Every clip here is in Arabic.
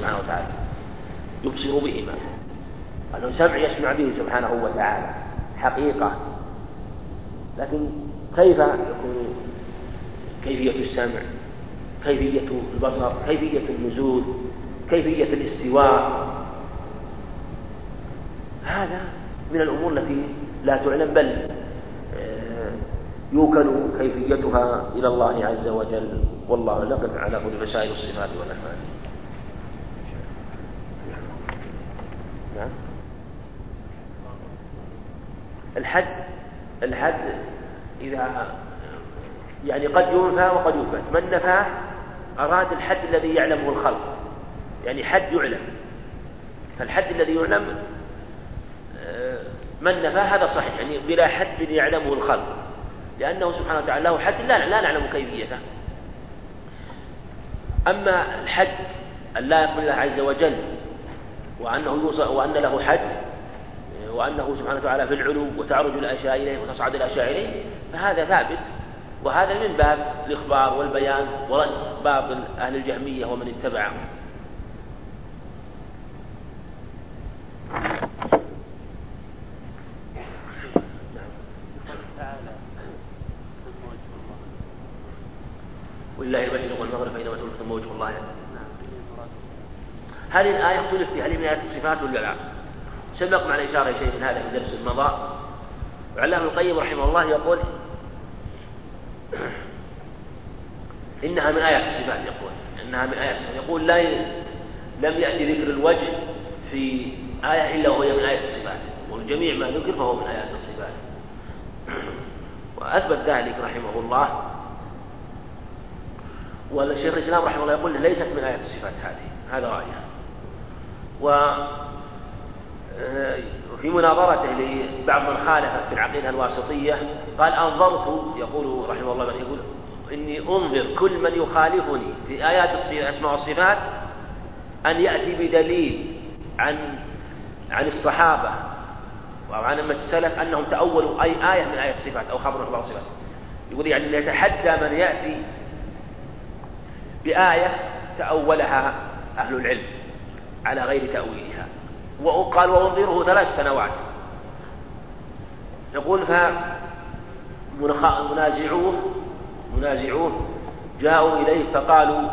سبحانه وتعالى. يبصر بهما. أنه سمع يسمع به سبحانه وتعالى. حقيقة. لكن كيف يكون كيفية السمع؟ كيفية البصر؟ كيفية النزول؟ كيفية الاستواء؟ هذا من الأمور التي لا تعلم بل آه، يوكل كيفيتها إلى الله عز وجل. والله نقف على كل مسائل الصفات والأفعال نعم الحد الحد إذا يعني قد ينفى وقد يثبت من نفاه أراد الحد الذي يعلمه الخلق. يعني حد يعلم. فالحد الذي يعلم آه، من نفاه هذا صحيح. يعني بلا حد يعلمه الخلق. لأنه سبحانه وتعالى له حد لا لا نعلم كيفيته. أما الحد اللائق بالله عز وجل وأنه يوصل وأن له حد وأنه سبحانه وتعالى في العلو وتعرج الأشياء إليه وتصعد الأشياء إليه فهذا ثابت. وهذا من باب الإخبار والبيان ورد باطل أهل الجهمية ومن اتبعهم. ولله المشرق والمغرب فإنما تولوا ثم وجه الله هذه الآية اختلف فيها هل من آيات الصفات ولا لا؟ سبق معنا إشارة شيء من هذا في درس مضى وعلامة القيم رحمه الله يقول إنها من آيات الصفات يقول. إنها من آيات الصفات. يقول لا لم يأتي ذكر الوجه في آية إلا وهي من آيات الصفات. والجميع ما ذكر فهو من آيات الصفات. وأثبت ذلك رحمه الله. والشيخ الإسلام رحمه الله يقول ليست من آيات الصفات هذه. هذا رأيه و في مناظرته لبعض من خالف في العقيدة الواسطية قال أنظرت يقول رحمه الله يقول إني أنظر كل من يخالفني في آيات الأسماء والصفات أن يأتي بدليل عن عن الصحابة أو عن السلف أنهم تأولوا أي آية من آيات الصفات أو خبر من الصفات. يقول يعني يتحدى من يأتي بآية تأولها أهل العلم على غير تأويلها. وقال وأنظره ثلاث سنوات. يقول فمنازعوه منازعوه جاءوا إليه فقالوا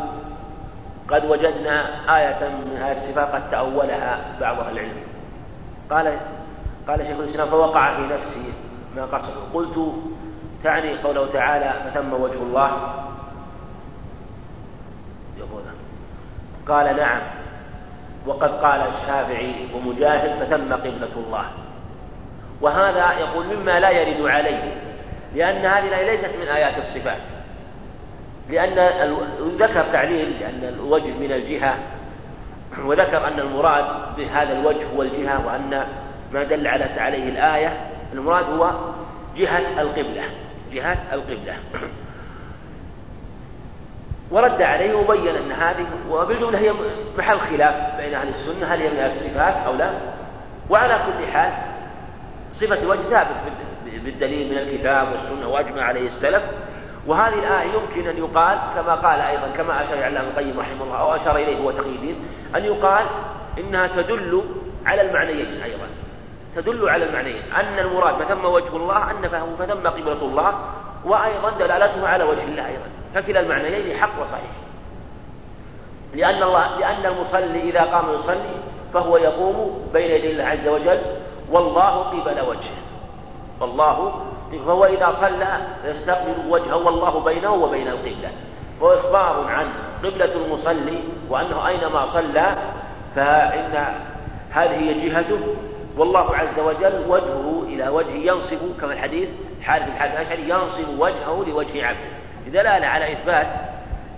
قد وجدنا آية من آيات الصفات قد تأولها بعض أهل العلم. قال قال شيخ الإسلام فوقع في نفسي ما قصده. قلت تعني قوله تعالى فثم وجه الله. يقول قال نعم. وقد قال الشافعي ومجاهد فثم قبلة الله. وهذا يقول مما لا يرد عليه لأن هذه الآية ليست من آيات الصفات. لأن ذكر تعليل لأن الوجه من الجهة وذكر أن المراد بهذا الوجه هو الجهة وأن ما دل عليه الآية المراد هو جهة القبلة جهة القبلة. ورد عليه وبين أن هذه وبالجملة هي محل خلاف بين أهل السنة هل هي من الصفات أو لا. وعلى كل حال صفة الوجه ثابت بالدليل من الكتاب والسنة وأجمع عليه السلف. وهذه الآية يمكن أن يقال كما قال أيضا كما أشار علام القيم رحمه الله أو أشار إليه هو تقي الدين أن يقال إنها تدل على المعنيين أيضا. تدل على المعنيين. أن المراد فثم وجه الله أن فهو فثم قبلة الله وأيضا دلالته على وجه الله أيضا. فكلا المعنيين حق وصحيح. لأن الله لأن المصلي إذا قام يصلي فهو يقوم بين يدي الله عز وجل والله قبل وجهه. والله فهو إذا صلى يستقبل وجهه والله بينه وبين القبلة. هو إخبار عن قبلة المصلي وأنه أينما صلى فإن هذه جهته والله عز وجل وجهه إلى وجه ينصب كما الحديث حارث الحارث الأشعري ينصب وجهه لوجه عبده. دلالة على إثبات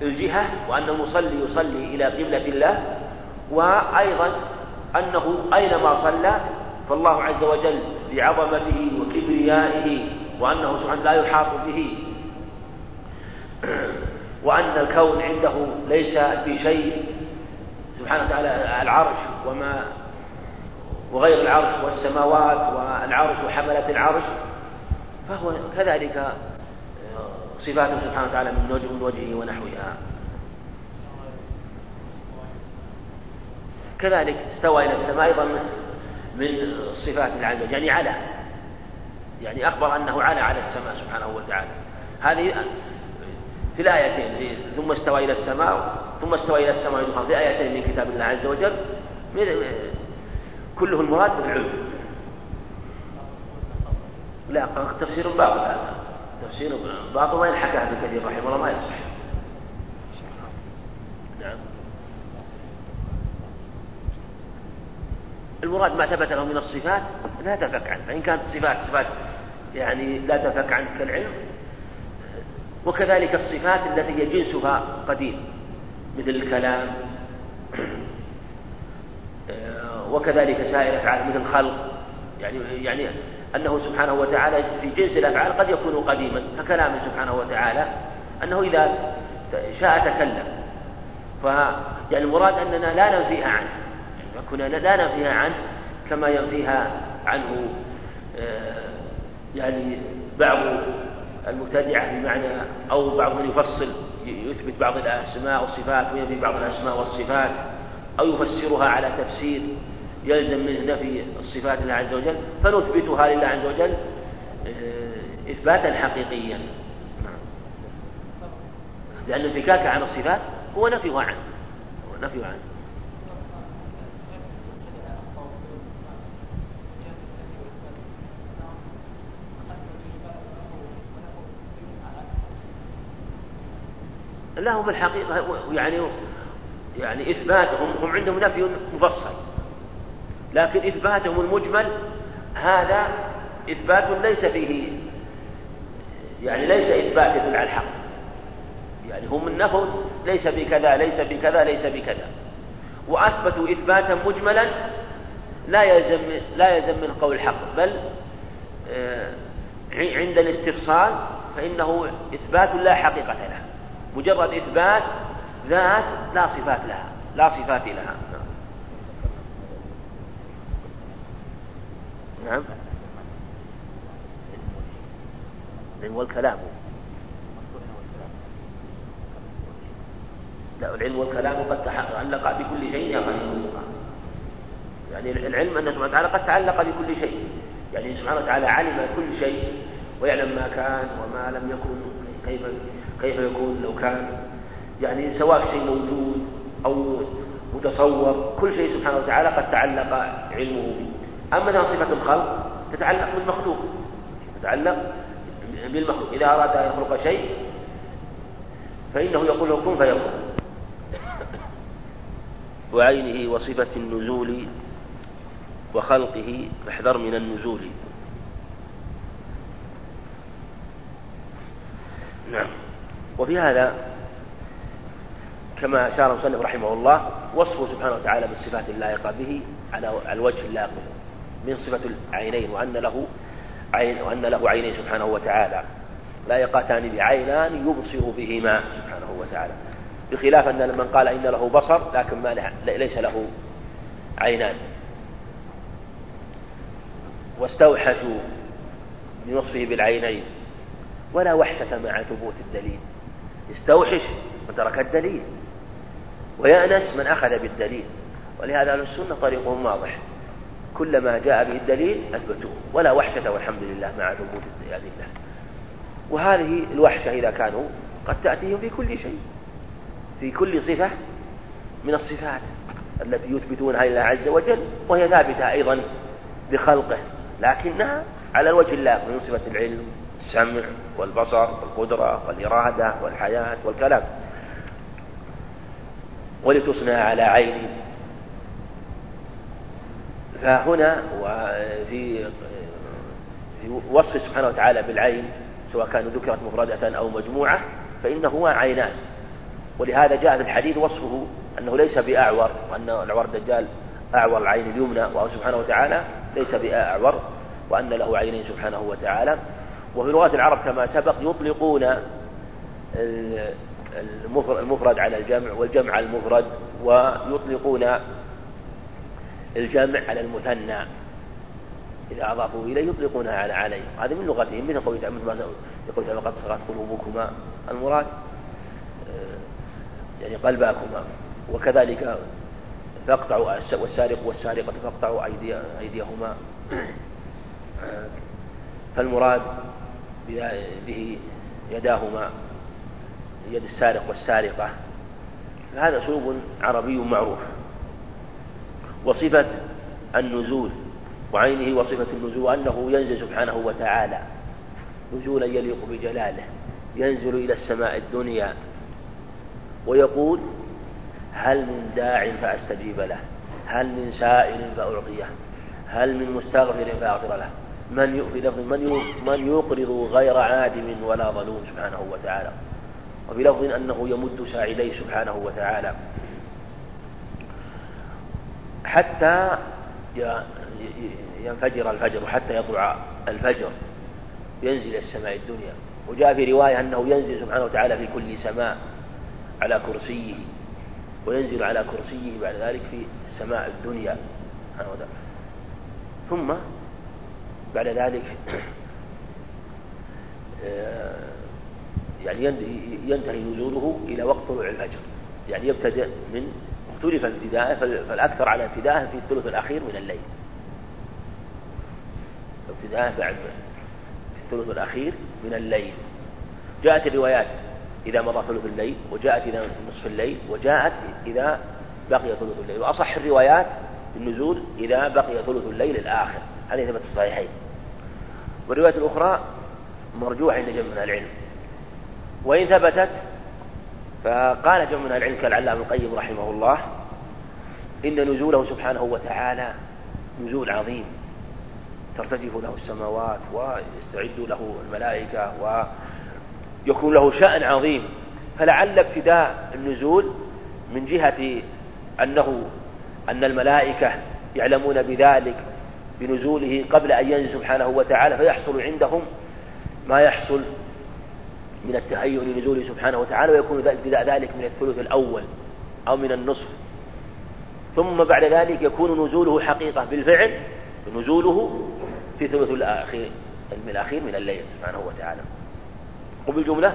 الجهة وأن المصلي يصلي إلى قبلة الله وأيضا أنه أينما صلى فالله عز وجل بعظمته وكبريائه وأنه سبحانه لا يحاط به. وأن الكون عنده ليس بشيء سبحانه وتعالى العرش وما وغير العرش والسماوات والعرش وحملة العرش فهو كذلك صفاته سبحانه وتعالى من وجه من وجهه ونحوها. كذلك استوى إلى السماء أيضا من صفات عز وجل يعني على يعني أخبر أنه على على السماء سبحانه وتعالى. هذه في الآيتين ثم استوى إلى السماء ثم استوى إلى السماء في آيتين من كتاب الله عز وجل كله المراد بالعلم لا تفسير باطل هذا. تفسير باطل وين حكاه ابن كثير رحمه الله ما يصح نعم. المراد ما ثبت له من الصفات لا تفك عنه. فإن كانت الصفات صفات يعني لا تفك عنه كالعلم وكذلك الصفات التي هي جنسها قديم مثل الكلام وكذلك سائر الأفعال مثل الخلق. يعني يعني أنه سبحانه وتعالى في جنس الأفعال قد يكون قديما ككلامه سبحانه وتعالى أنه إذا شاء تكلم. ف يعني المراد أننا لا ننفيها عنه كنا لا ننفيها عنه كما ينفيها عنه آه، يعني بعض المبتدعة بمعنى أو بعض من يفصل يثبت بعض الأسماء والصفات وينفي بعض الأسماء والصفات أو يفسرها على تفسير. يلزم منه نفي الصفات لله عز وجل فنثبتها لله عز وجل آه، إثباتا حقيقيا. لأن انفكاك عن الصفات هو نفيها عنه هو نفيها عنه لا هم الحقيقة يعني يعني إثباتهم هم عندهم نفي مفصل. لكن إثباتهم المجمل هذا إثبات ليس فيه يعني ليس إثبات يدل على الحق. يعني هم النفوا ليس بكذا ليس بكذا ليس بكذا. وأثبتوا إثباتا مجملا لا يلزم لا يلزم من قول الحق بل آه، عند الاستفصال فإنه إثبات لا حقيقة له. مجرد إثبات ذات لا صفات لها لا صفات لها. نعم. العلم والكلام. لا العلم والكلام قد تعلق بكل شيء يا يعني العلم أن سبحانه وتعالى قد تعلق بكل شيء. يعني سبحانه وتعالى علم كل شيء ويعلم ما كان وما لم يكن كيف كيف يكون لو كان. يعني سواء شيء موجود أو متصور كل شيء سبحانه وتعالى قد تعلق علمه به. أما صفة الخلق تتعلق بالمخلوق. تتعلق بالمخلوق. إذا أراد أن يخلق شيء فإنه يقول له كن فيكون. وعينه وصفة النزول وخلقه فاحذر من النزول. نعم. وفي هذا كما أشار المصنف رحمه الله وصفه سبحانه وتعالى بالصفات اللائقة به على الوجه اللائق من صفة العينين وأن له عين وأن له عينين سبحانه وتعالى. لائقتان بعينان يبصر بهما سبحانه وتعالى. بخلاف أن من قال إن له بصر لكن ما ليس له عينان. واستوحشوا بوصفه بالعينين ولا وحشة مع ثبوت الدليل. يستوحش من ترك الدليل. ويأنس من أخذ بالدليل. ولهذا أهل السنة طريقهم واضح. كلما جاء به الدليل أثبتوه. ولا وحشة والحمد لله مع ثبوت الأدلة وهذه الوحشة إذا كانوا قد تأتيهم في كل شيء. في كل صفة من الصفات التي يثبتونها لله عز وجل وهي ثابتة أيضا بخلقه. لكنها على الوجه اللائق من صفة العلم السمع والبصر والقدرة والإرادة والحياة والكلام. ولتصنع على عيني فهنا وفي في وصف سبحانه وتعالى بالعين سواء كان ذكرت مفردة أو مجموعة فإنه عينان. ولهذا جاء في الحديث وصفه أنه ليس بأعور وأن العور الدجال أعور العين اليمنى وهو سبحانه وتعالى ليس بأعور وأن له عينين سبحانه وتعالى. وفي لغات العرب كما سبق يطلقون المفرد على الجمع والجمع على المفرد ويطلقون الجمع على المثنى. إذا أضافوا إليه يطلقونها على عليه. هذا من لغتهم مثل قول مثل ما يقول تعالى قد صغت قلوبكما. المراد آه، يعني قلباكما. وكذلك فاقطعوا والسارق والسارقة فاقطعوا أيدي أيديهما. فالمراد به يداهما يد السارق والسارقة. هذا أسلوب عربي معروف. وصفة النزول وعينه وصفة النزول أنه ينزل سبحانه وتعالى. نزولا يليق بجلاله ينزل إلى السماء الدنيا. ويقول هل من داع فأستجيب له هل من سائل فأعطيه هل من مستغفر فأغفر له. من في لفظ من من يقرض غير عادم ولا ظلوم سبحانه وتعالى. وفي لفظ أنه يمد ساعديه سبحانه وتعالى. حتى ينفجر الفجر حتى يطلع الفجر ينزل السماء الدنيا. وجاء في رواية أنه ينزل سبحانه وتعالى في كل سماء على كرسيه وينزل على كرسيه بعد ذلك في السماء الدنيا ثم بعد ذلك يعني ينتهي نزوله إلى وقت طلوع الفجر. يعني يبتدئ من اختلف ابتداءه فالأكثر على ابتداءه في الثلث الأخير من الليل. ابتداءه بعد في الثلث الأخير من الليل. جاءت الروايات إذا مضى ثلث الليل وجاءت إذا نصف الليل وجاءت إذا بقي ثلث الليل. وأصح الروايات النزول إذا بقي ثلث الليل الآخر. هذه ثبت الصحيحين. والرواية الأخرى مرجوحة عند جمع العلم. وإن ثبتت فقال جمع من العلم كالعلام القيم رحمه الله إن نزوله سبحانه وتعالى نزول عظيم. ترتجف له السماوات ويستعد له الملائكة ويكون له شأن عظيم. فلعل ابتداء النزول من جهة أنه أن الملائكة يعلمون بذلك بنزوله قبل أن ينزل سبحانه وتعالى فيحصل عندهم ما يحصل من التهيؤ لنزوله سبحانه وتعالى ويكون ذلك من الثلث الأول أو من النصف. ثم بعد ذلك يكون نزوله حقيقة بالفعل نزوله في ثلث الأخير الأخير من الليل سبحانه وتعالى. وبالجملة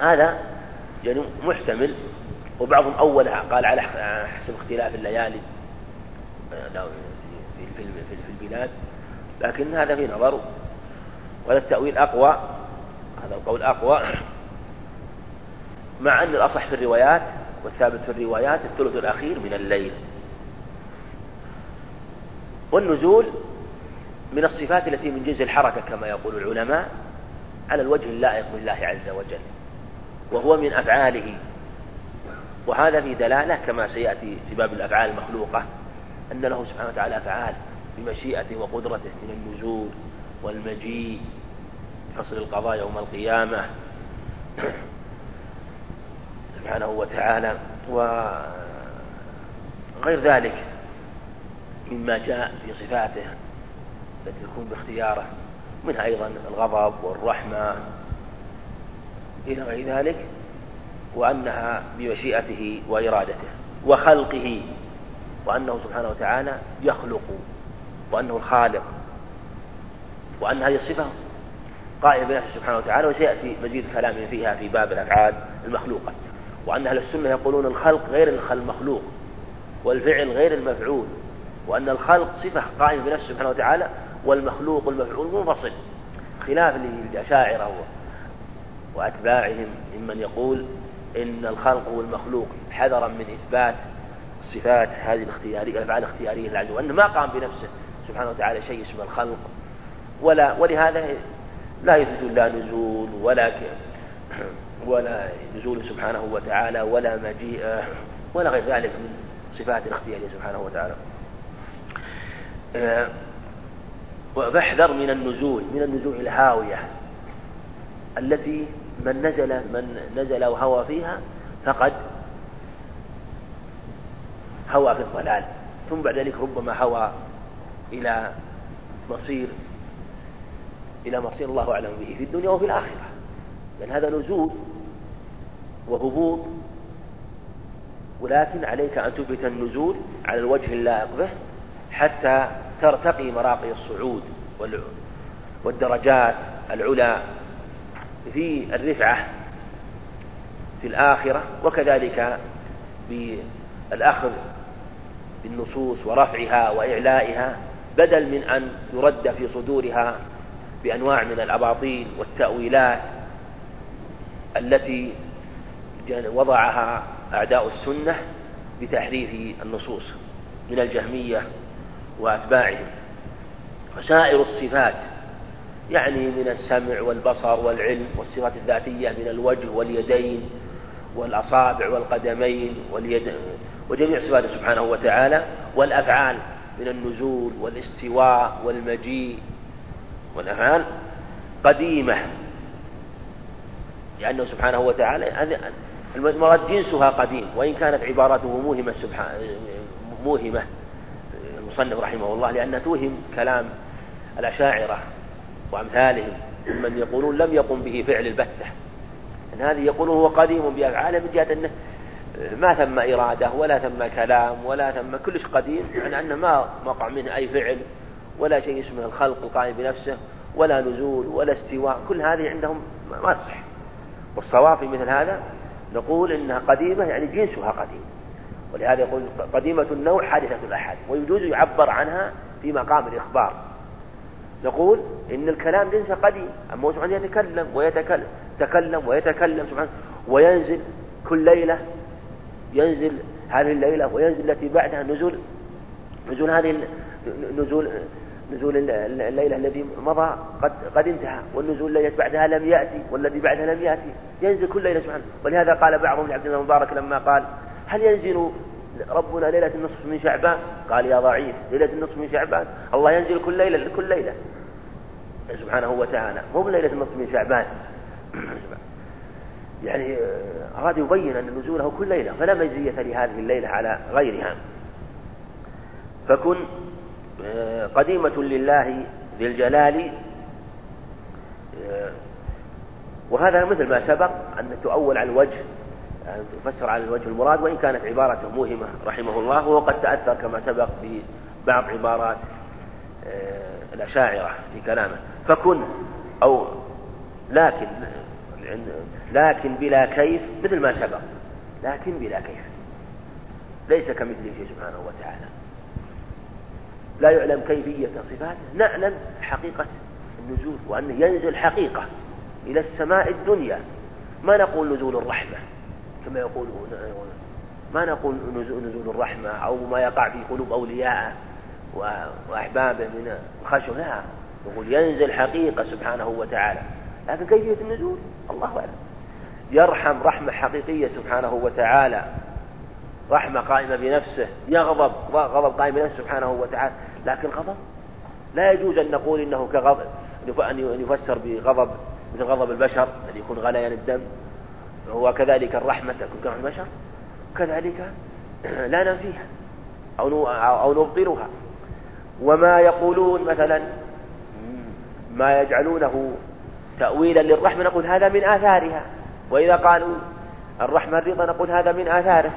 هذا يعني محتمل وبعضهم أولها قال على حسب اختلاف الليالي في في البلاد لكن هذا في نظر. وهذا التأويل أقوى هذا القول أقوى. مع أن الأصح في الروايات والثابت في الروايات الثلث الأخير من الليل. والنزول من الصفات التي من جنس الحركة كما يقول العلماء على الوجه اللائق بالله عز وجل وهو من أفعاله. وهذا في دلالة كما سيأتي في باب الأفعال المخلوقة أن له سبحانه وتعالى أفعال بمشيئته وقدرته من النزول والمجيء فصل القضاء يوم القيامة. سبحانه وتعالى. وغير ذلك مما جاء في صفاته التي تكون باختياره منها أيضا الغضب والرحمة إلى غير ذلك وأنها بمشيئته وإرادته وخلقه وأنه سبحانه وتعالى يخلق وأنه الخالق وأن هذه الصفة قائمة بنفسه سبحانه وتعالى وسيأتي مزيد كلام فيها في باب الأفعال المخلوقة وأن أهل السنة يقولون الخلق غير المخلوق والفعل غير المفعول وأن الخلق صفة قائمة بنفسه سبحانه وتعالى والمخلوق والمفعول منفصل خلاف للأشاعرة وأتباعهم ممن يقول إن الخلق والمخلوق حذرا من إثبات الصفات هذه الاختيارية الأفعال الاختيارية لله وأنه ما قام بنفسه سبحانه وتعالى شيء اسمه الخلق ولا ولهذا لا يثبت لا نزول ولا ولا نزول سبحانه وتعالى ولا مجيء ولا غير ذلك من صفات الاختيارية سبحانه وتعالى. فاحذر من النزول من النزول الهاوية التي من نزل من نزل وهوى فيها فقد هوى في الضلال ثم بعد ذلك ربما هوى إلى مصير إلى مصير الله أعلم به في الدنيا وفي الآخرة. لأن هذا نزول وهبوط. ولكن عليك أن تثبت النزول على الوجه اللائق به حتى ترتقي مراقي الصعود والدرجات العلى في الرفعة في الآخرة وكذلك الأخذ بالنصوص ورفعها وإعلائها بدل من أن يرد في صدورها بأنواع من الأباطيل والتأويلات التي وضعها أعداء السنة بتحريف النصوص من الجهمية وأتباعهم. فسائر الصفات يعني من السمع والبصر والعلم والصفات الذاتية من الوجه واليدين والأصابع والقدمين واليد وجميع صفاته سبحانه وتعالى والأفعال من النزول والإستواء والمجيء والأفعال قديمة. لأنه سبحانه وتعالى المراد جنسها قديم وإن كانت عبارته موهمة موهمة. المصنف رحمه الله لأنها توهم كلام الأشاعرة وأمثالهم من يقولون لم يقم به فعل البتة. أن هذه يقولون هو قديم بأفعاله من جهة أنه ما ثم إرادة ولا ثم كلام ولا ثم كلش قديم يعني أنه ما وقع منه أي فعل ولا شيء اسمه الخلق القائم بنفسه ولا نزول ولا استواء كل هذه عندهم ما تصح. والصواب في مثل هذا نقول إنها قديمة يعني جنسها قديم. ولهذا يقول قديمة النوع حادثة الأحد ويجوز يعبر عنها في مقام الإخبار. نقول إن الكلام جنسه قديم أما سبحانه يتكلم ويتكلم تكلم ويتكلم سبحانه وينزل كل ليلة ينزل هذه الليلة وينزل التي بعدها نزول نزول هذه نزول نزول الليلة الذي مضى قد قد انتهى والنزول الذي بعدها لم يأتي والذي بعدها لم يأتي. ينزل كل ليلة سبحانه. ولهذا قال بعضهم لعبد الله المبارك لما قال هل ينزل ربنا ليلة النصف من شعبان؟ قال يا ضعيف ليلة النصف من شعبان. الله ينزل كل ليلة كل ليلة. سبحانه وتعالى. مو ليلة النصف من شعبان. يعني أراد يبين أن نزوله كل ليلة فلا مزية لهذه الليلة على غيرها. فكن آه، قديمة لله ذي الجلال. وهذا مثل ما سبق أن تؤول على الوجه أن تفسر على الوجه المراد وإن كانت عبارته موهمة رحمه الله وهو قد تأثر كما سبق ببعض عبارات آه، الأشاعرة في كلامه. فكن أو لكن لكن بلا كيف مثل ما سبق. لكن بلا كيف. ليس كمثله سبحانه وتعالى. لا يعلم كيفية صفاته. نعلم حقيقة النزول وأنه ينزل حقيقة إلى السماء الدنيا. ما نقول نزول الرحمة كما يقولون ما نقول نزول الرحمة أو ما يقع في قلوب أوليائه وأحبابه من الخشوع لا نقول ينزل حقيقة سبحانه وتعالى. لكن كيفية النزول؟ الله أعلم. يرحم رحمة حقيقية سبحانه وتعالى. رحمة قائمة بنفسه. يغضب غضب قائم بنفسه سبحانه وتعالى. لكن غضب. لا يجوز أن نقول إنه كغضب أن يفسر بغضب مثل غضب البشر الذي يكون غليان الدم. هو كذلك الرحمة تكون كرحمة البشر. كذلك لا ننفيها أو أو نبطلها وما يقولون مثلا ما يجعلونه تأويلا للرحمة نقول هذا من آثارها. وإذا قالوا الرحمة الرضا نقول هذا من آثاره.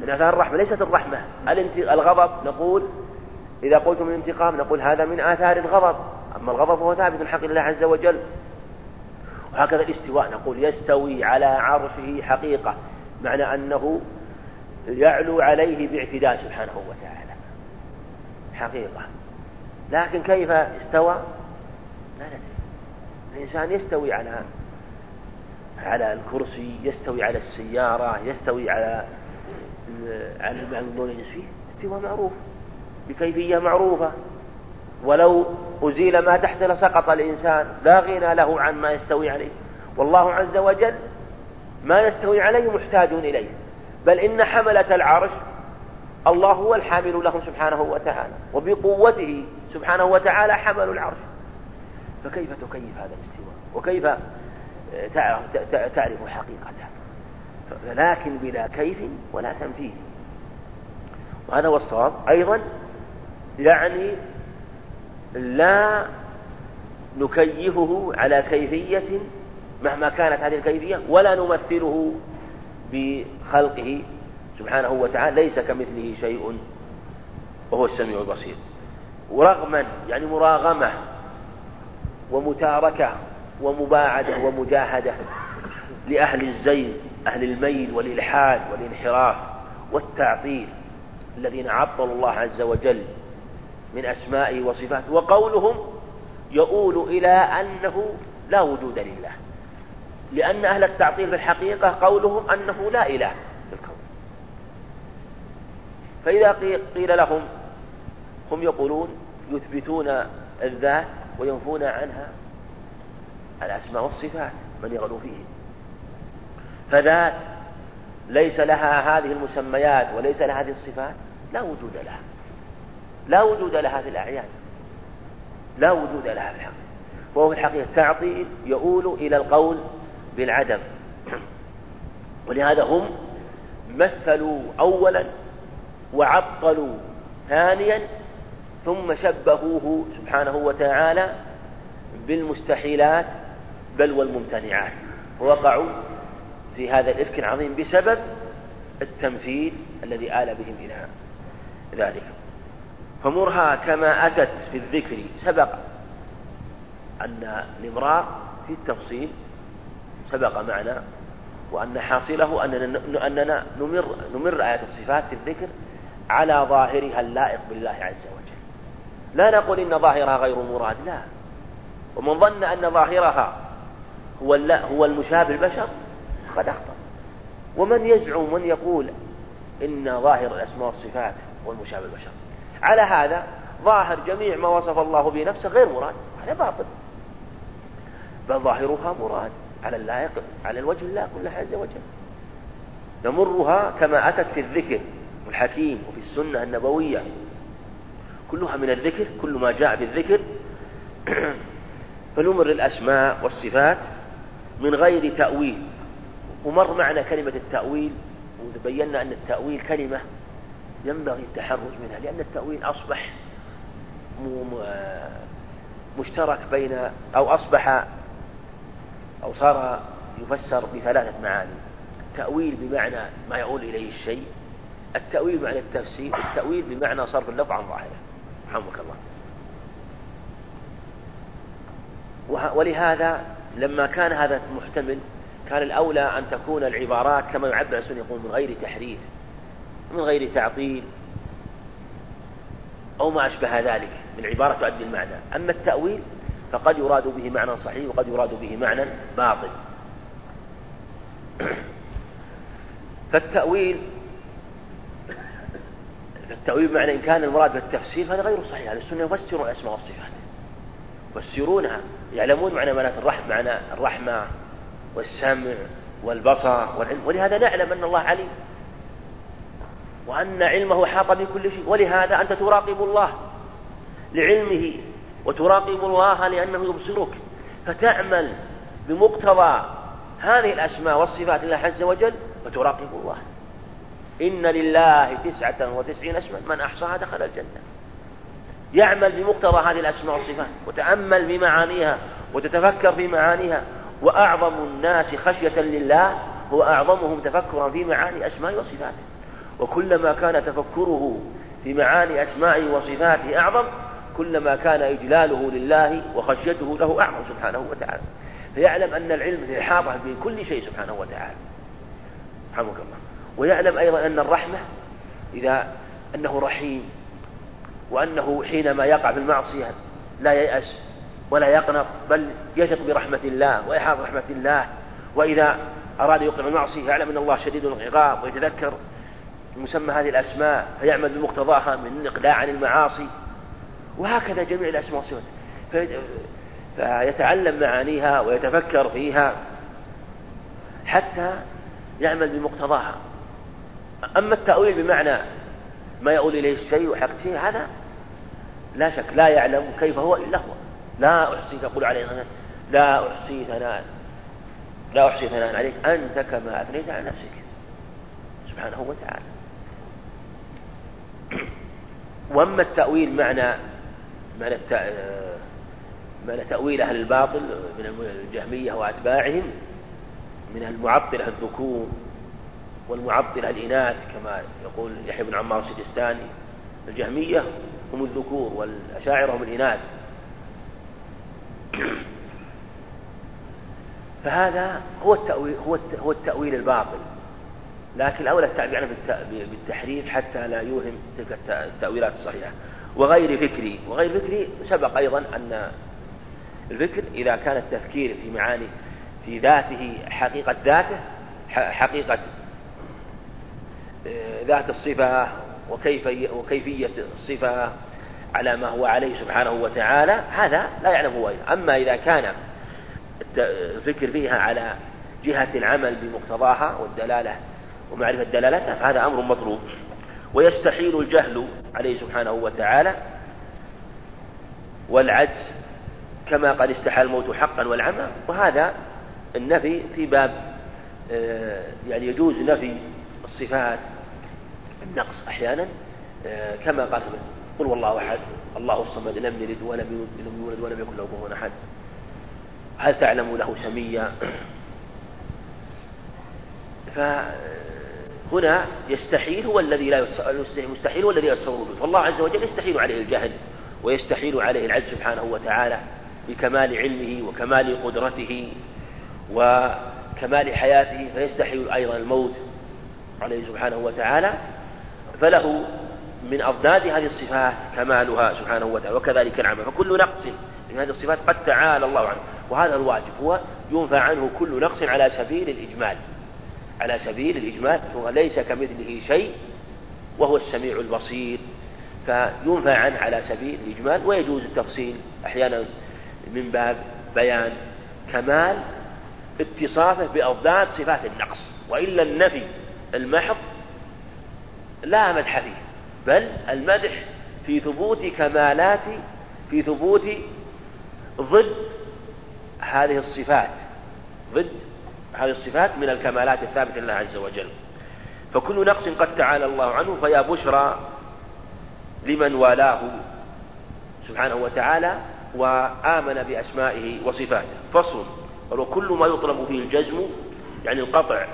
من آثار الرحمة ليست الرحمة. الغضب نقول إذا قلتم الانتقام نقول هذا من آثار الغضب. أما الغضب فهو ثابت حق الله عز وجل. وهكذا الاستواء نقول يستوي على عرشه حقيقة معنى أنه يعلو عليه باعتداء سبحانه وتعالى. حقيقة. لكن كيف استوى؟ لا ندري. الإنسان يستوي على على الكرسي يستوي على السيارة يستوي على على المعلوم فيه استواء معروف. بكيفية معروفة. ولو أزيل ما تحت لسقط الإنسان لا غنى له عن ما يستوي عليه. والله عز وجل ما يستوي عليه محتاج إليه. بل إن حملة العرش الله هو الحامل له سبحانه وتعالى وبقوته سبحانه وتعالى حمل العرش. فكيف تكيف هذا الاستواء؟ وكيف تعرف حقيقته؟ لكن بلا كيف ولا تنفيذ. وهذا هو الصواب. أيضا يعني لا نكيفه على كيفية مهما كانت هذه الكيفية ولا نمثله بخلقه سبحانه وتعالى ليس كمثله شيء وهو السميع البصير. ورغما يعني مراغمة ومتاركة ومباعدة ومجاهدة لأهل الزيغ أهل الميل والإلحاد والانحراف والتعطيل الذين عطلوا الله عز وجل من أسمائه وصفاته وقولهم يؤول إلى أنه لا وجود لله. لأن أهل التعطيل في الحقيقة قولهم أنه لا إله في الكون. فإذا قيل لهم هم يقولون يثبتون الذات وينفون عنها الأسماء والصفات من يغلو فيه فذات ليس لها هذه المسميات وليس لها هذه الصفات لا وجود لها. لا وجود لها في الأعيان. لا وجود لها في الحقيقة. وهو في الحقيقة تعطيل يؤول إلى القول بالعدم. ولهذا هم مثلوا أولا وعطلوا ثانيا ثم شبهوه سبحانه وتعالى بالمستحيلات بل والممتنعات. ووقعوا في هذا الإفك العظيم بسبب التمثيل الذي آل بهم إلى ذلك. فمرها كما أتت في الذكر سبق أن الإمرار في التفصيل سبق معنا وأن حاصله أننا, أننا نمر, نمر آيات الصفات في الذكر على ظاهرها اللائق بالله عز وجل. لا نقول إن ظاهرها غير مراد لا. ومن ظن أن ظاهرها هو هو المشابه البشر فقد أخطأ. ومن يزعم من يقول إن ظاهر الأسماء والصفات هو المشابه البشر. على هذا ظاهر جميع ما وصف الله به نفسه غير مراد هذا باطل. بل ظاهرها مراد على اللائق على الوجه الله كله عز وجل. نمرها كما أتت في الذكر الحكيم وفي السنة النبوية. كلها من الذكر كل ما جاء بالذكر. فنمر الأسماء والصفات من غير تأويل. ومر معنا كلمة التأويل وبينا أن التأويل كلمة ينبغي التحرز منها لأن التأويل أصبح مشترك بين أو أصبح أو صار يفسر بثلاثة معاني. التأويل بمعنى ما يؤول إليه الشيء التأويل بمعنى التفسير التأويل بمعنى صرف اللفظ عن ظاهره. رحمك الله. ولهذا لما كان هذا محتمل كان الأولى أن تكون العبارات كما يعبر السنة يقول من غير تحريف. من غير تعطيل أو ما أشبه ذلك من عبارة تؤدي المعنى. أما التأويل فقد يراد به معنى صحيح وقد يراد به معنى باطل. فالتأويل التأويل بمعنى إن كان المراد بالتفسير فهذا غير صحيح. أهل السنة يفسرون الأسماء والصفات. يفسرونها. يعلمون معنى معنى الرحمة معنى الرحمة والسمع والبصر والعلم. ولهذا نعلم أن الله عليم. وأن علمه حاط بكل شيء. ولهذا أنت تراقب الله لعلمه وتراقب الله لأنه يبصرك. فتعمل بمقتضى هذه الأسماء والصفات لله عز وجل فتراقب الله. إن لله تسعة وتسعين اسما. من أحصاها دخل الجنة. يعمل بمقتضى هذه الأسماء والصفات وتأمل بمعانيها وتتفكر في معانيها. وأعظم الناس خشية لله هو أعظمهم تفكرا في معاني أسماء وصفاته. وكلما كان تفكره في معاني أسمائه وصفاته أعظم كلما كان إجلاله لله وخشيته له أعظم سبحانه وتعالى. فيعلم أن العلم إحاطة بكل شيء سبحانه وتعالى. رحمك الله. ويعلم أيضا أن الرحمة إذا أنه رحيم وأنه حينما يقع في المعصية لا ييأس ولا يقنط بل يثق برحمة الله ويحاط رحمة الله. وإذا أراد يوقع المعصية يعلم أن الله شديد العقاب ويتذكر مسمى هذه الأسماء فيعمل بمقتضاها من الإقلاع عن المعاصي. وهكذا جميع الأسماء والصفات. فيتعلم معانيها ويتفكر فيها حتى يعمل بمقتضاها. أما التأويل بمعنى ما يؤول إليه الشيء وحقته هذا لا شك لا يعلم كيف هو إلا هو. لا أحصي تقول عليه لا أحصي ثناء لا أحصي ثناء عليك أنت كما أثنيت على نفسك. سبحانه وتعالى. وأما التأويل معنى معنى معنى تأويل أهل الباطل من الجهمية وأتباعهم من المعطلة الذكور والمعطلة الإناث كما يقول يحيى بن عمار السجستاني. الجهمية هم الذكور والأشاعرة هم الإناث. فهذا هو التأويل هو هو التأويل الباطل. لكن الأولى التعبير عنه بالتحريف حتى لا يوهم تلك التأويلات الصحيحة. وغير فكري وغير فكري سبق أيضا أن الفكر إذا كان التفكير في معاني في ذاته حقيقة ذاته حقيقة آه، ذات الصفة وكيف وكيفية الصفة على ما هو عليه سبحانه وتعالى هذا لا يعلمه غيره أما إذا كان الفكر فيها على جهة العمل بمقتضاها والدلالة ومعرفة دلالتها فهذا أمر مطلوب. ويستحيل الجهل عليه سبحانه وتعالى والعجز كما قد استحال الموت حقا والعمى. وهذا النفي في باب آه، يعني يجوز نفي الصفات النقص أحيانا آه، كما قال قل والله أحد الله الصمد لم يلد ولم يولد ولم يكن له كفوا أحد. هل تعلم له سميا؟ فهنا يستحيل هو الذي لا مستحيل هو الذي يتصور به. فالله عز وجل يستحيل عليه الجهل ويستحيل عليه العجز سبحانه وتعالى بكمال علمه وكمال قدرته وكمال حياته فيستحيل أيضا الموت عليه سبحانه وتعالى. فله من أضداد هذه الصفات كمالها سبحانه وتعالى وكذلك العمل فكل نقص من هذه الصفات قد تعالى الله عنه. وهذا الواجب هو ينفى عنه كل نقص على سبيل الإجمال. على سبيل الإجمال هو ليس كمثله شيء وهو السميع البصير. فينفى عنه على سبيل الإجمال ويجوز التفصيل أحيانا من باب بيان كمال اتصافه بأضداد صفات النقص. وإلا النفي المحض لا مدح فيه بل المدح في ثبوت كمالات في ثبوت ضد هذه الصفات ضد هذه الصفات من الكمالات الثابتة لله عز وجل. فكل نقص قد تعالى الله عنه فيا بشرى لمن والاه سبحانه وتعالى وآمن بأسمائه وصفاته. فصل وكل ما يطلب فيه الجزم يعني القطع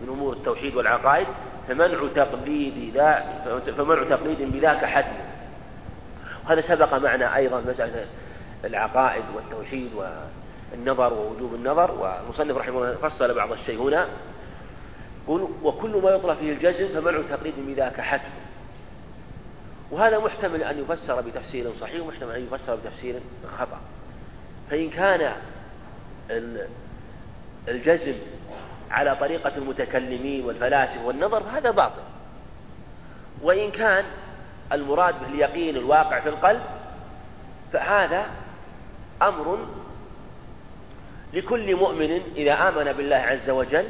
من أمور التوحيد والعقائد فمنع تقليد ذا فمنع تقليد بذاك حتم وهذا سبق معنا أيضا مسألة العقائد والتوحيد والنظر ووجوب النظر والمصنف رحمه الله فصل بعض الشيء هنا. يقول وكل ما يطلب فيه الجزم فمنع تقليد بذاك حتم وهذا محتمل أن يفسر بتفسير صحيح ومحتمل أن يفسر بتفسير خطأ. فإن كان الجزم على طريقة المتكلمين والفلاسفة والنظر فهذا باطل. وإن كان المراد باليقين الواقع في القلب فهذا أمر لكل مؤمن إذا آمن بالله عز وجل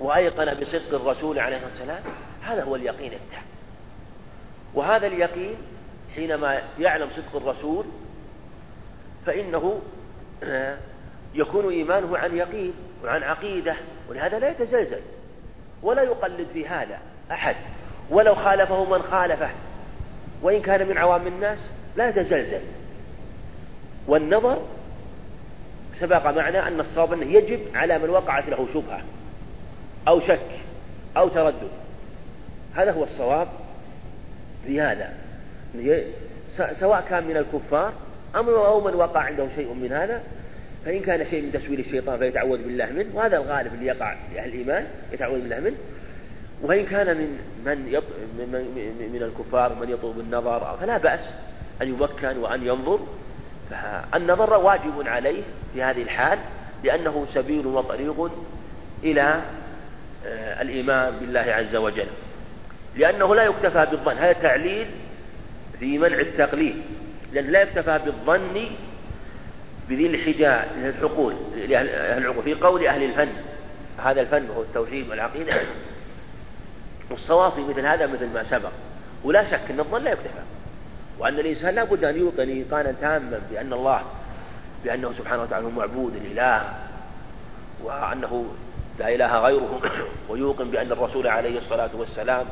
وأيقن بصدق الرسول عليه الصلاة والسلام هذا هو اليقين التام. وهذا اليقين حينما يعلم صدق الرسول فإنه يكون إيمانه عن يقين وعن عقيدة ولهذا لا يتزلزل ولا يقلد في هذا أحد. ولو خالفه من خالفه وإن كان من عوام الناس لا يتزلزل. والنظر سبق معنا أن الصواب أنه يجب على من وقعت له شبهة أو شك أو تردد. هذا هو الصواب في هذا سواء كان من الكفار أو من وقع عنده شيء من هذا فإن كان شيء من تسويل الشيطان فيتعوذ بالله منه وهذا الغالب اللي يقع لأهل الإيمان يتعوذ بالله منه. وإن كان من من يط... من, من الكفار من يطلب النظر فلا بأس أن يمكن وأن ينظر. فالنظر واجب عليه في هذه الحال لأنه سبيل وطريق إلى آه، الإيمان بالله عز وجل. لأنه لا يكتفى بالظن. هذا تعليل في منع التقليد لأن لا يكتفى بالظن بذي الحجاء العقول لأهل العقول. في قول أهل الفن هذا الفن هو التوحيد والعقيدة. والصواب في مثل هذا مثل ما سبق. ولا شك أن الظن لا يكتفى. وأن الإنسان لا بد أن يوقن إيقانا تاما بأن الله بأنه سبحانه وتعالى هو معبود الإله وأنه لا إله غيره ويوقن بأن الرسول عليه الصلاة والسلام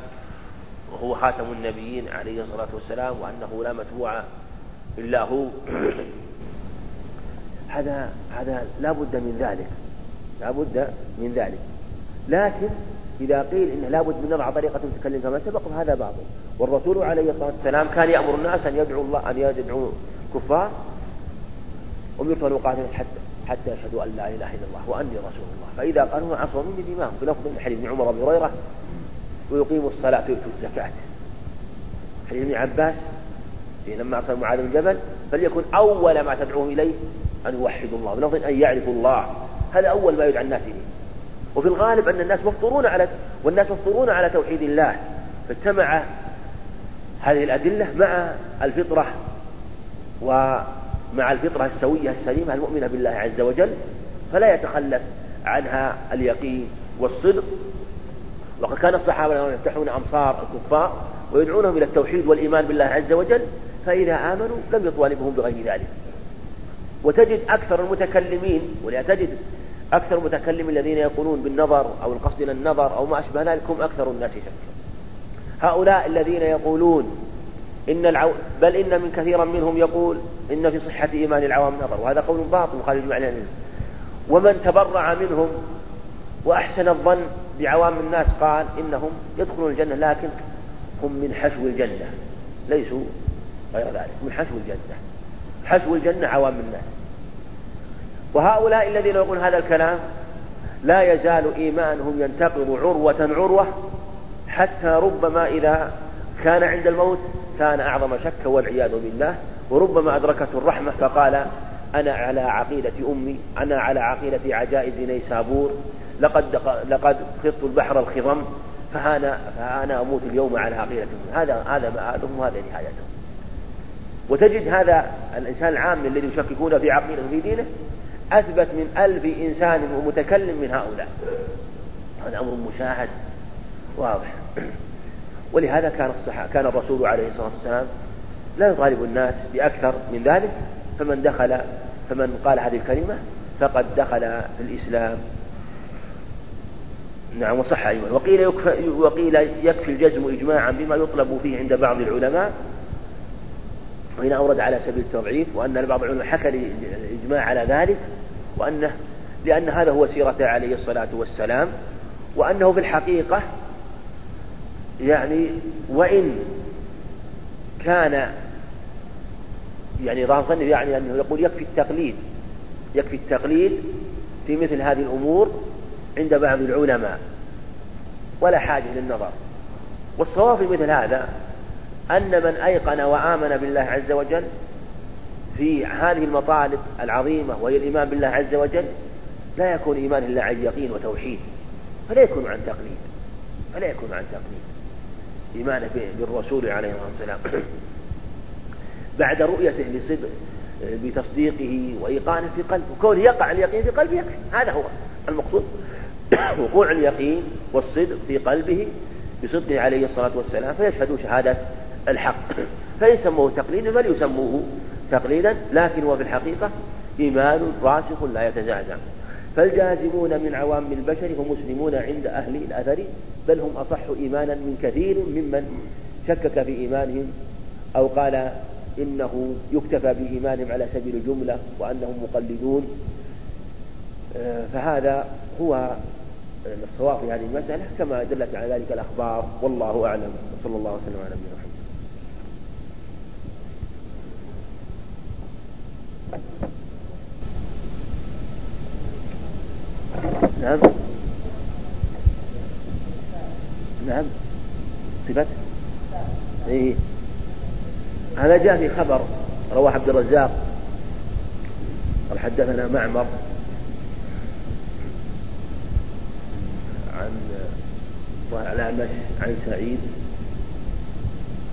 وهو خاتم النبيين عليه الصلاة والسلام وأنه لا متبوع إلا هو. هذا هذا لا بد من ذلك لا بد من ذلك. لكن إذا قيل إنه لا بد من نضع طريقة تتكلم كما سبق فهذا باطل. والرسول عليه الصلاة والسلام كان يأمر الناس أن يدعوا الله أن يدعوا الكفار أمرت أن حتى حتى يشهدوا أن لا إله إلا الله وأني رسول الله. فإذا قالوا عصوا مني دماءهم في لفظ من حديث عمر بن هريرة ويقيموا الصلاة ويؤتوا الزكاة حديث ابن عباس لما أرسل معاذ بن جبل فليكن أول ما تدعوهم إليه أن يوحدوا الله بلفظ أن يعرفوا الله. هذا أول ما يدعى الناس إليه. وفي الغالب أن الناس مفطورون على والناس مفطورون على توحيد الله فاجتمع هذه الأدلة مع الفطرة ومع الفطرة السوية السليمة المؤمنة بالله عز وجل فلا يتخلف عنها اليقين والصدق. وقد كان الصحابة يفتحون أمصار الكفار ويدعونهم إلى التوحيد والإيمان بالله عز وجل فإذا آمنوا لم يطالبهم بغير ذلك. وتجد أكثر المتكلمين ولا تجد أكثر المتكلمين الذين يقولون بالنظر أو القصد إلى النظر أو ما أشبه ذلك هم أكثر الناس شكا هؤلاء الذين يقولون إن العو... بل إن من كثيرا منهم يقول إن في صحة إيمان العوام نظر. وهذا قول باطل مخالف معنى ومن تبرع منهم وأحسن الظن بعوام الناس قال إنهم يدخلون الجنة لكن هم من حشو الجنة. ليسوا غير ذلك من حشو الجنة. حشو الجنة عوام الناس. وهؤلاء الذين يقولون هذا الكلام لا يزال إيمانهم ينتقض عروة عروة حتى ربما إذا كان عند الموت كان أعظم شك والعياذ بالله وربما أدركته الرحمة فقال أنا على عقيدة أمي أنا على عقيدة عجائز نيسابور لقد لقد خضت البحر الخضم فأنا فأنا أموت اليوم على عقيدة أمي. هذا هذا مآلهم وهذا نهايتهم وتجد هذا الإنسان العام الذي يشككون في عقيدته في دينه أثبت من ألف إنسان ومتكلم من هؤلاء. هذا أمر مشاهد واضح. ولهذا كان الصحابة كان الرسول عليه الصلاة والسلام لا يطالب الناس بأكثر من ذلك. فمن دخل فمن قال هذه الكلمة فقد دخل في الإسلام. نعم وصح أيضا. وقيل, وقيل يكفي الجزم إجماعا بما يطلب فيه عند بعض العلماء. وهنا أورد على سبيل التضعيف وأن بعض العلماء حكى الإجماع على ذلك وأنه لأن هذا هو سيرته عليه الصلاة والسلام وأنه في الحقيقة يعني وإن كان يعني ظاهر يعني أنه يقول يكفي التقليد يكفي التقليد في مثل هذه الأمور عند بعض العلماء ولا حاجة للنظر. والصواب في مثل هذا أن من أيقن وآمن بالله عز وجل في هذه المطالب العظيمة وهي الإيمان بالله عز وجل لا يكون إيمان إلا عن يقين وتوحيد فلا يكون عن تقليد فلا يكون عن تقليد. إيمانه بالرسول عليه الصلاة والسلام. بعد رؤيته لصدق بتصديقه وإيقانه في قلبه وكونه يقع اليقين في قلبه يكفي هذا هو المقصود. وقوع اليقين والصدق في قلبه بصدقه عليه الصلاة والسلام فيشهد شهادة الحق. فإن سموه تقليدا فليسموه تقليدا لكن هو في الحقيقة إيمان راسخ لا يتزعزع فالجازمون من عوام البشر هم مسلمون عند أهل الأثر بل هم أصح إيمانا من كثير ممن شكك في إيمانهم أو قال إنه يكتفى بإيمانهم على سبيل الجملة وأنهم مقلدون. فهذا هو الصواب في هذه المسألة كما دلت على ذلك الأخبار والله أعلم. وصلى الله وسلم على نبينا محمد. نعم. نعم. صفة إيه. هذا جاء في خبر رواه عبد الرزاق. قال حدثنا معمر. عن الأعمش عن سعيد.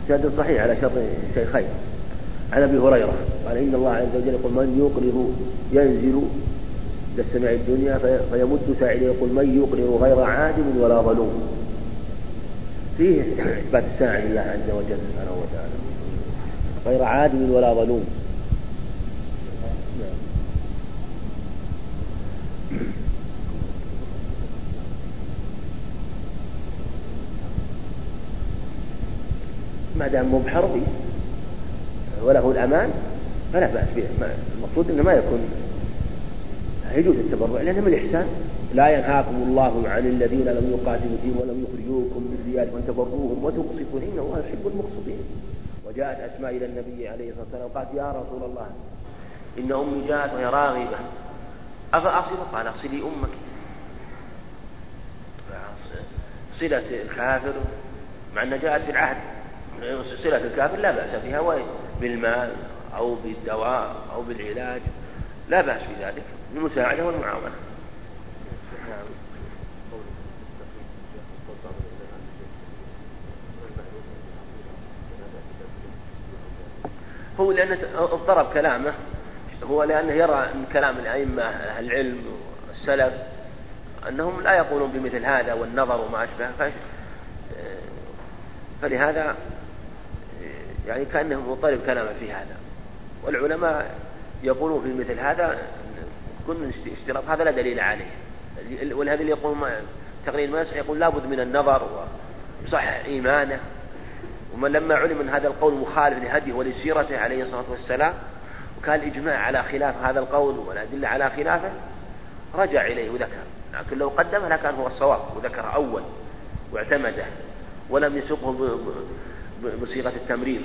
سند صحيح على شرط الشيخين عن أبي هريرة. قال إن الله عز وجل يقول من يقرض ينزل إلى السماء الدنيا فيمد ساعده يقول من يقرض غير عادم ولا ظلوم. فيه إثبات الساعة لله عز وجل سبحانه وتعالى. غير عادم ولا ظلوم. ما دام مو بحربي وله الأمان فلا بأس به المقصود أنه ما يكون يجوز التبرع لأنه من الإحسان. لا ينهاكم الله عن الذين لم يقاتلوا فيكم ولم يخرجوكم من دياركم أن تبروهم وتقسطوا إن الله يحب المقسطين وجاءت أسماء إلى النبي عليه الصلاة والسلام قالت يا رسول الله إن أمي جاءت وهي راغبة. أفأصل قال أصلي أمك. صلة الكافر مع أنها جاءت في العهد صلة الكافر لا بأس فيها بالمال أو بالدواء أو بالعلاج لا بأس في ذلك المساعدة والمعاونة. نعم هو لأن اضطرب كلامه هو لأنه يرى من كلام الأئمة أهل العلم والسلف أنهم لا يقولون بمثل هذا والنظر وما أشبه فلهذا يعني كأنه مضطرب كلامه في هذا. والعلماء يقولون في مثل هذا كل اشتراط هذا لا دليل عليه. ولهذا اللي يقول تقرير ما يقول لابد من النظر ويصحح إيمانه. ومن لما علم من هذا القول مخالف لهديه ولسيرته عليه الصلاة والسلام وكان الإجماع على خلاف هذا القول والأدلة على خلافه رجع إليه وذكر. لكن لو قدمه لكان هو الصواب وذكر أول واعتمده ولم يسقه بصيغة التمرير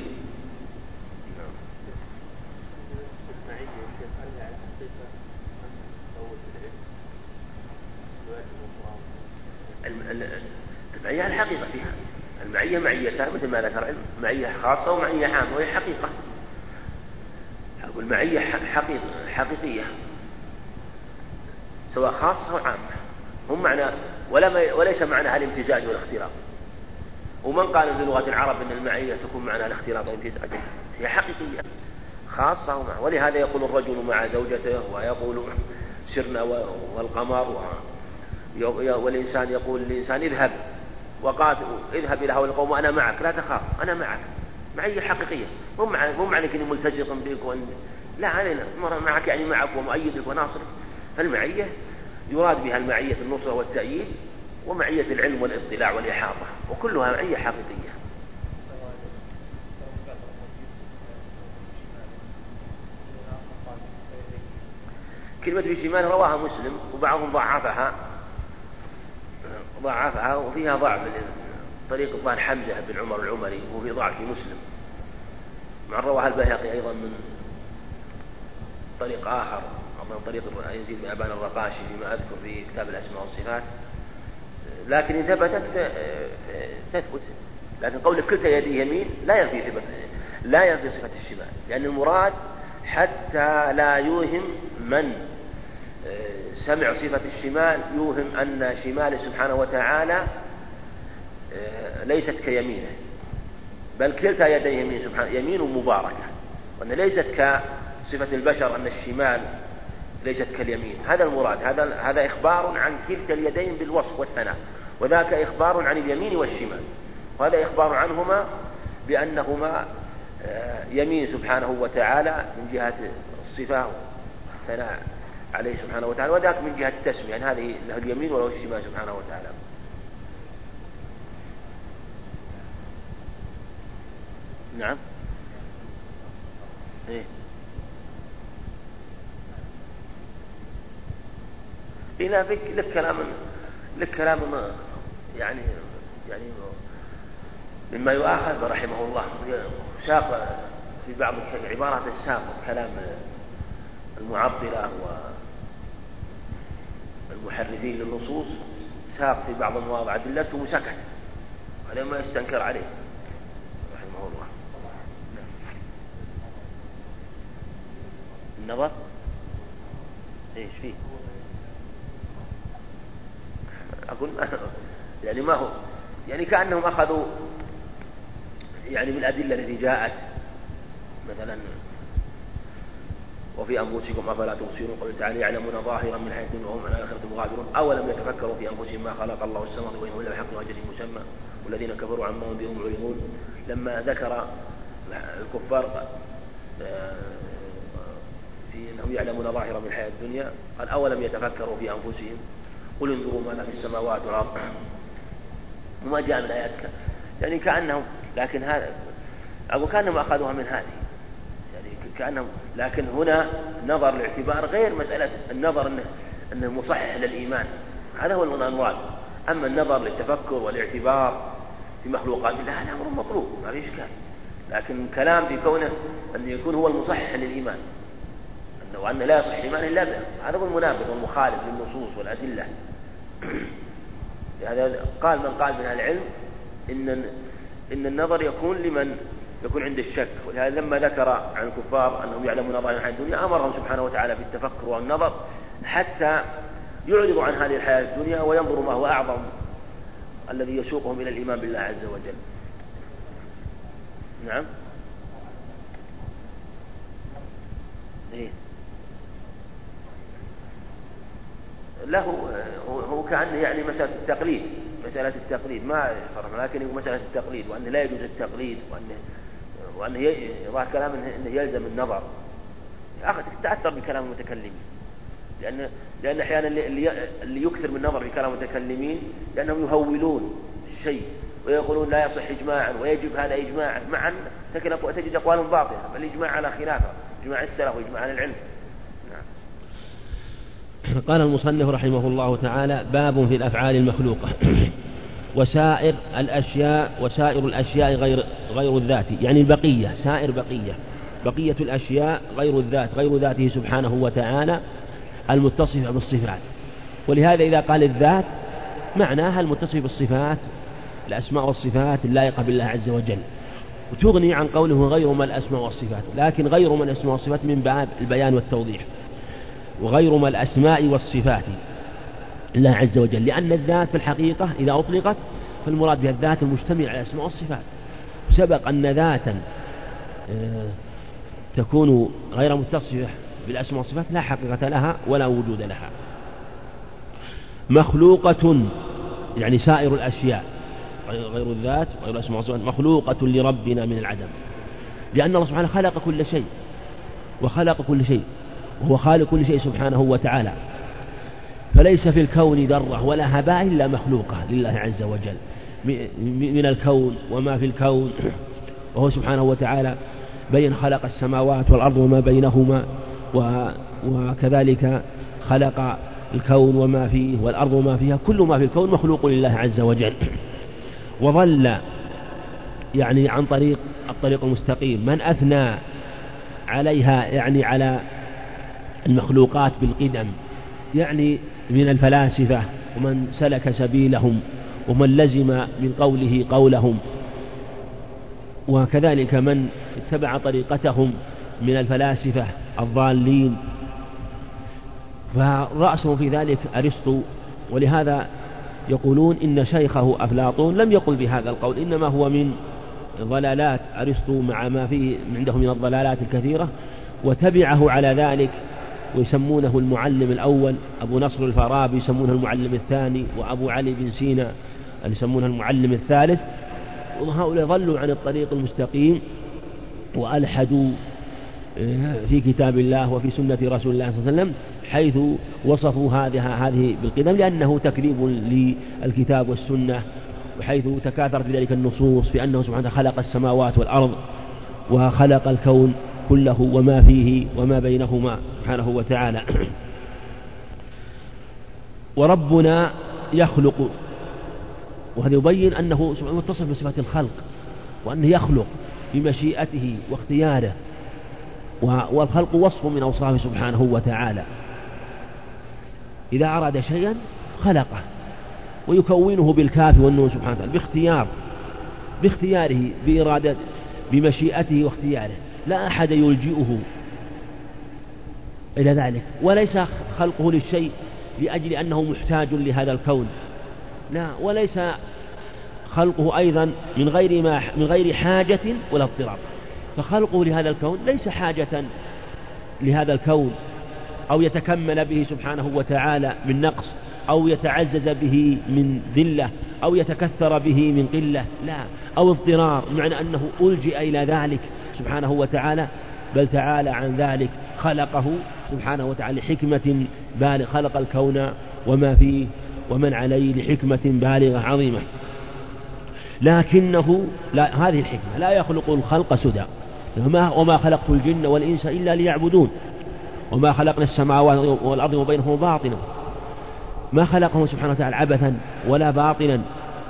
المعية الحقيقة فيها. المعية معيتان مثل ما ذكر معية خاصة ومعية عامة وهي حقيقة. أقول معية حقيقة حقيقية سواء خاصة أو عامة. هم معنى ولا وليس معناها الامتزاج والاختلاط. ومن قال في لغة العرب أن المعية تكون معناها الاختلاط والامتزاج؟ هي حقيقية خاصة ومع. ولهذا يقول الرجل مع زوجته ويقول سرنا والقمر والإنسان يقول للإنسان اذهب. وقاتل اذهب إلى هؤلاء القوم وأنا معك. لا تخاف. أنا معك. معية حقيقية. مو مو إني ملتزق بك وإن لا علينا معك يعني معك ومؤيدك وناصرك. فالمعية يراد بها المعية النصرة والتأييد ومعية العلم والاطلاع والإحاطة. وكلها معية حقيقية. كلمة في شمال رواها مسلم وبعضهم ضعفها. ضعفها وفيها ضعف طريق الظاهر حمزة بن عمر العمري وفي ضعف في مسلم. مع رواها البيهقي أيضا من طريق آخر من طريق يزيد بن أبان الرقاشي فيما أذكر في كتاب الأسماء والصفات. لكن إن ثبتت تثبت لكن قول كلتا يدي يمين لا ينفي ثبت لا ينفي صفة الشمال. لأن المراد حتى لا يوهم من سمع صفة الشمال يوهم أن شماله سبحانه وتعالى آه، ليست كيمينه بل كلتا يديه يمين سبحانه يمين مباركة وأن ليست كصفة البشر أن الشمال ليست كاليمين. هذا المراد هذا هذا إخبار عن كلتا اليدين بالوصف والثناء وذاك إخبار عن اليمين والشمال وهذا إخبار عنهما بأنهما آه، يمين سبحانه وتعالى من جهة الصفة والثناء. عليه سبحانه وتعالى وذاك من جهة التسمية يعني هذه له اليمين وله الشمال سبحانه وتعالى. نعم. إيه. إلى فك لك كلام لك كلام يعني يعني مما يؤاخذ رحمه الله. ساق في بعض العبارات الساق كلام المعطلة والمحرفين للنصوص ساق في بعض المواضع أدلته وسكت. عليه ما يستنكر عليه. رحمه الله. النظر؟ إيش فيه؟ أقول ما يعني ما هو؟ يعني كأنهم أخذوا يعني من الأدلة التي جاءت مثلا وفي أنفسكم أفلا تبصرون؟ قل تعالى يعلمون ظاهرا من حيث وهم عن الآخرة مغادرون. أولم يتفكروا في أنفسهم ما خلق الله السماوات والأرض إلا بحق وأجل مسمى؟ والذين كفروا عما هم معرضون. لما ذكر الكفار آه، في أنهم يعلمون ظاهرا من الحياة الدنيا قال أولم يتفكروا في أنفسهم؟ قل انظروا ماذا في السماوات والأرض. وما جاء من آيات يعني كأنهم لكن هذا أقول كأنهم أخذوها من هذه. كأنهم لكن هنا نظر الاعتبار غير مسألة النظر أنه, أنه مصحح للإيمان. هذا هو المراد أما النظر للتفكر والاعتبار في مخلوقات الله هذا أمر مطلوب ما في إشكال. لكن كلام في كونه أن يكون هو المصحح للإيمان. وأن لا يصح إيمان إلا به. هذا هو المنافق والمخالف للنصوص والأدلة. هذا قال من قال من العلم إن إن النظر يكون لمن يكون عند الشك. ولهذا لما ذكر عن الكفار أنهم يعلمون ظاهر الحياة الدنيا أمرهم سبحانه وتعالى بالتفكر والنظر حتى يعرضوا عن هذه الحياة الدنيا وينظروا ما هو أعظم الذي يسوقهم إلى الإيمان بالله عز وجل. نعم. إيه؟ له هو كأنه يعني مسألة التقليد مسألة التقليد ما صرف لكن هو مسألة التقليد وأنه لا يجوز التقليد وأنه وأنه يظهر كلام أنه يلزم النظر. أخذ تأثر بكلام المتكلمين. لأن لأن أحيانا اللي يكثر من النظر في كلام المتكلمين لأنهم يهولون الشيء ويقولون لا يصح إجماعا ويجب هذا إجماعا مع أن تجد أقوالهم باطلة فالإجماع على خلافه إجماع السلف وإجماع أهل العلم. نعم. قال المصنف رحمه الله تعالى باب في الأفعال المخلوقة. وسائر الأشياء وسائر الأشياء غير غير الذات يعني البقية سائر بقية بقية الأشياء غير الذات غير ذاته سبحانه وتعالى المتصفة بالصفات. ولهذا إذا قال الذات معناها المتصف بالصفات الأسماء والصفات اللائقة بالله عز وجل. وتغني عن قوله غير ما الأسماء والصفات لكن غير ما الأسماء والصفات من باب البيان والتوضيح. وغير ما الأسماء والصفات. الله عز وجل لأن الذات في الحقيقة إذا أطلقت فالمراد بها الذات المجتمع على الأسماء والصفات. سبق أن ذاتا آه، تكون غير متصفة بالأسماء والصفات لا حقيقة لها ولا وجود لها. مخلوقة يعني سائر الأشياء غير الذات وغير الأسماء والصفات مخلوقة لربنا من العدم. لأن الله سبحانه خلق كل شيء وخلق كل شيء وهو خالق كل شيء سبحانه وتعالى. فليس في الكون ذرة ولا هباء إلا مخلوقة لله عز وجل. من الكون وما في الكون. وهو سبحانه وتعالى بين خلق السماوات والأرض وما بينهما وكذلك خلق الكون وما فيه والأرض وما فيها. كل ما في الكون مخلوق لله عز وجل. وظل يعني عن طريق الطريق المستقيم. من أثنى عليها يعني على المخلوقات بالقدم. يعني من الفلاسفة ومن سلك سبيلهم ومن لزم من قوله قولهم. وكذلك من اتبع طريقتهم من الفلاسفة الضالين. فرأسهم في ذلك أرسطو ولهذا يقولون إن شيخه أفلاطون لم يقل بهذا القول إنما هو من ضلالات أرسطو مع ما فيه عنده من الضلالات الكثيرة وتبعه على ذلك ويسمونه المعلم الأول أبو نصر الفارابي يسمونه المعلم الثاني وأبو علي بن سينا يسمونه المعلم الثالث. وهؤلاء ظلوا عن الطريق المستقيم وألحدوا آه، في كتاب الله وفي سنة رسول الله صلى الله عليه وسلم حيث وصفوا هذه هذه بالقدم لأنه تكذيب للكتاب والسنة وحيث تكاثرت بذلك النصوص في أنه سبحانه خلق السماوات والأرض وخلق الكون كله وما فيه وما بينهما سبحانه وتعالى. وربنا يخلق وهذا يبين أنه سبحانه متصف بصفة الخلق وأنه يخلق بمشيئته واختياره والخلق وصف من أوصافه سبحانه وتعالى. إذا أراد شيئا خلقه ويكونه بالكاف والنون سبحانه وتعالى باختيار باختياره بإرادة بمشيئته واختياره. لا أحد يلجئه إلى ذلك وليس خلقه للشيء لأجل أنه محتاج لهذا الكون. لا وليس خلقه أيضا من غير ما من غير حاجة ولا اضطراب. فخلقه لهذا الكون ليس حاجة لهذا الكون أو يتكمل به سبحانه وتعالى من نقص أو يتعزز به من ذلة أو يتكثر به من قلة لا أو اضطرار معنى أنه ألجئ إلى ذلك. سبحانه وتعالى بل تعالى عن ذلك خلقه سبحانه وتعالى لحكمة بالغ خلق الكون وما فيه ومن عليه لحكمة بالغة عظيمة. لكنه لا هذه الحكمة لا يخلق الخلق سدى. وما خلقت الجن والإنس إلا ليعبدون. وما خلقنا السماوات والأرض وبينهما باطنا ما خلقهم سبحانه وتعالى عبثا ولا باطلا.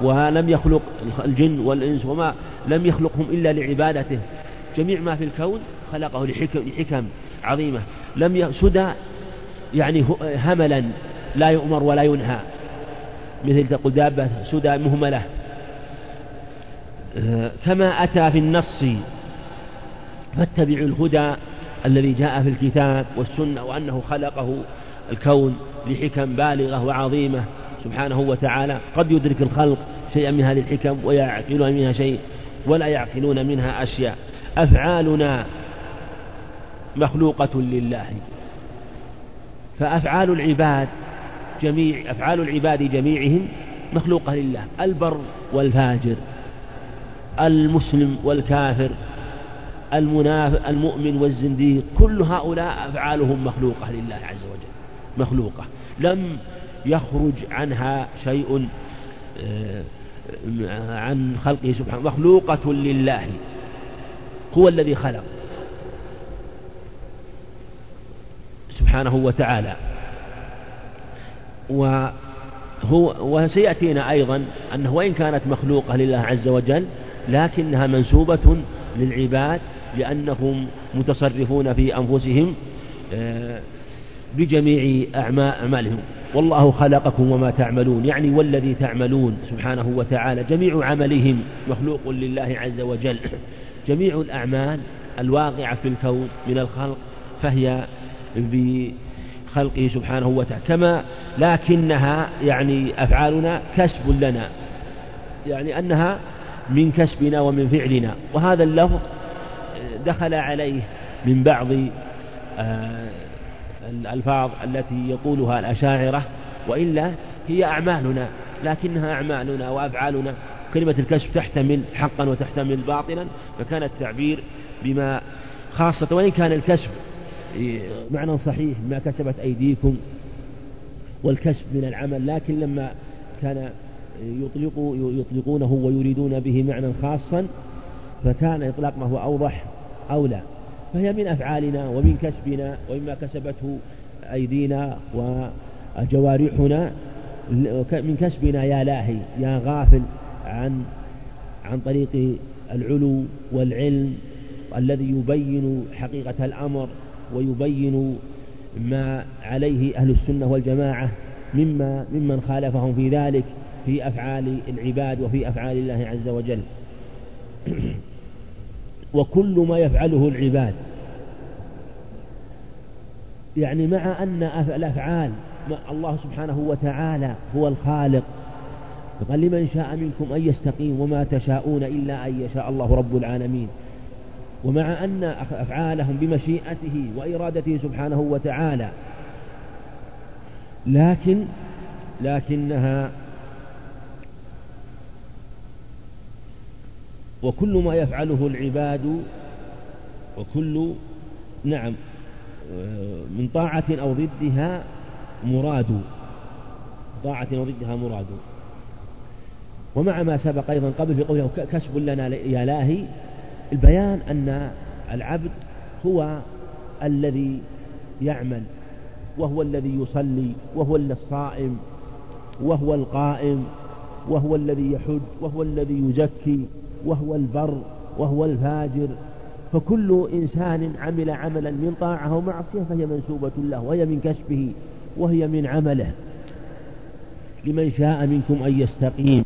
ولم يخلق الجن والإنس وما لم يخلقهم إلا لعبادته. جميع ما في الكون خلقه لحكم, لحكم عظيمة. لم سدى يعني هملا لا يؤمر ولا ينهى. مثل تقول دابة سدى مهملة. آه، كما أتى في النص فاتبعوا الهدى الذي جاء في الكتاب والسنة وأنه خلقه الكون لحكم بالغة وعظيمة سبحانه وتعالى. قد يدرك الخلق شيئا من هذه الحكم ويعقلون منها شيء ولا يعقلون منها أشياء. أفعالنا مخلوقة لله. فأفعال العباد جميع أفعال العباد جميعهم مخلوقة لله. البر والفاجر المسلم والكافر المناف المؤمن والزنديق كل هؤلاء أفعالهم مخلوقة لله عز وجل. مخلوقة. لم يخرج عنها شيء آه، عن خلقه سبحانه. مخلوقة لله. هو الذي خلق. سبحانه وتعالى. وهو وسيأتينا أيضا أنه وإن كانت مخلوقة لله عز وجل لكنها منسوبة للعباد لأنهم متصرفون في أنفسهم آه، بجميع أعمالهم. والله خلقكم وما تعملون يعني والذي تعملون سبحانه وتعالى جميع عملهم مخلوق لله عز وجل. جميع الأعمال الواقعة في الكون من الخلق فهي بخلقه سبحانه وتعالى. كما لكنها يعني أفعالنا كسب لنا يعني أنها من كسبنا ومن فعلنا. وهذا اللفظ دخل عليه من بعض آه، الألفاظ التي يقولها الأشاعرة وإلا هي أعمالنا لكنها أعمالنا وأفعالنا. كلمة الكسب تحتمل حقا وتحتمل باطلا فكان التعبير بما خاصة وإن كان الكسب معنى صحيح ما كسبت أيديكم والكسب من العمل لكن لما كان يطلق يطلقونه ويريدون به معنى خاصا فكان إطلاق ما هو أوضح أولى فهي من أفعالنا ومن كسبنا ومما كسبته أيدينا وجوارحنا. من كسبنا يا لاهي يا غافل عن عن طريق العلو والعلم الذي يبين حقيقة الأمر ويبين ما عليه أهل السنة والجماعة مما ممن خالفهم في ذلك في أفعال العباد وفي أفعال الله عز وجل. وكل ما يفعله العباد. يعني مع أن الأفعال الله سبحانه وتعالى هو الخالق. قال لمن شاء منكم أن يستقيم وما تشاءون إلا أن يشاء الله رب العالمين. ومع أن أفعالهم بمشيئته وإرادته سبحانه وتعالى لكن لكنها وكل ما يفعله العباد وكل نعم من طاعة أو ضدها مراد. طاعة أو ضدها مراد. ومع ما سبق أيضا قبل في قوله كسب لنا يا لاهي البيان أن العبد هو الذي يعمل وهو الذي يصلي وهو الصائم وهو القائم وهو الذي يحج وهو الذي يزكي وهو البر وهو الفاجر. فكل إنسان عمل عملا من طاعة ومعصية فهي منسوبة له وهي من كسبه وهي من عمله. لمن شاء منكم أن يستقيم.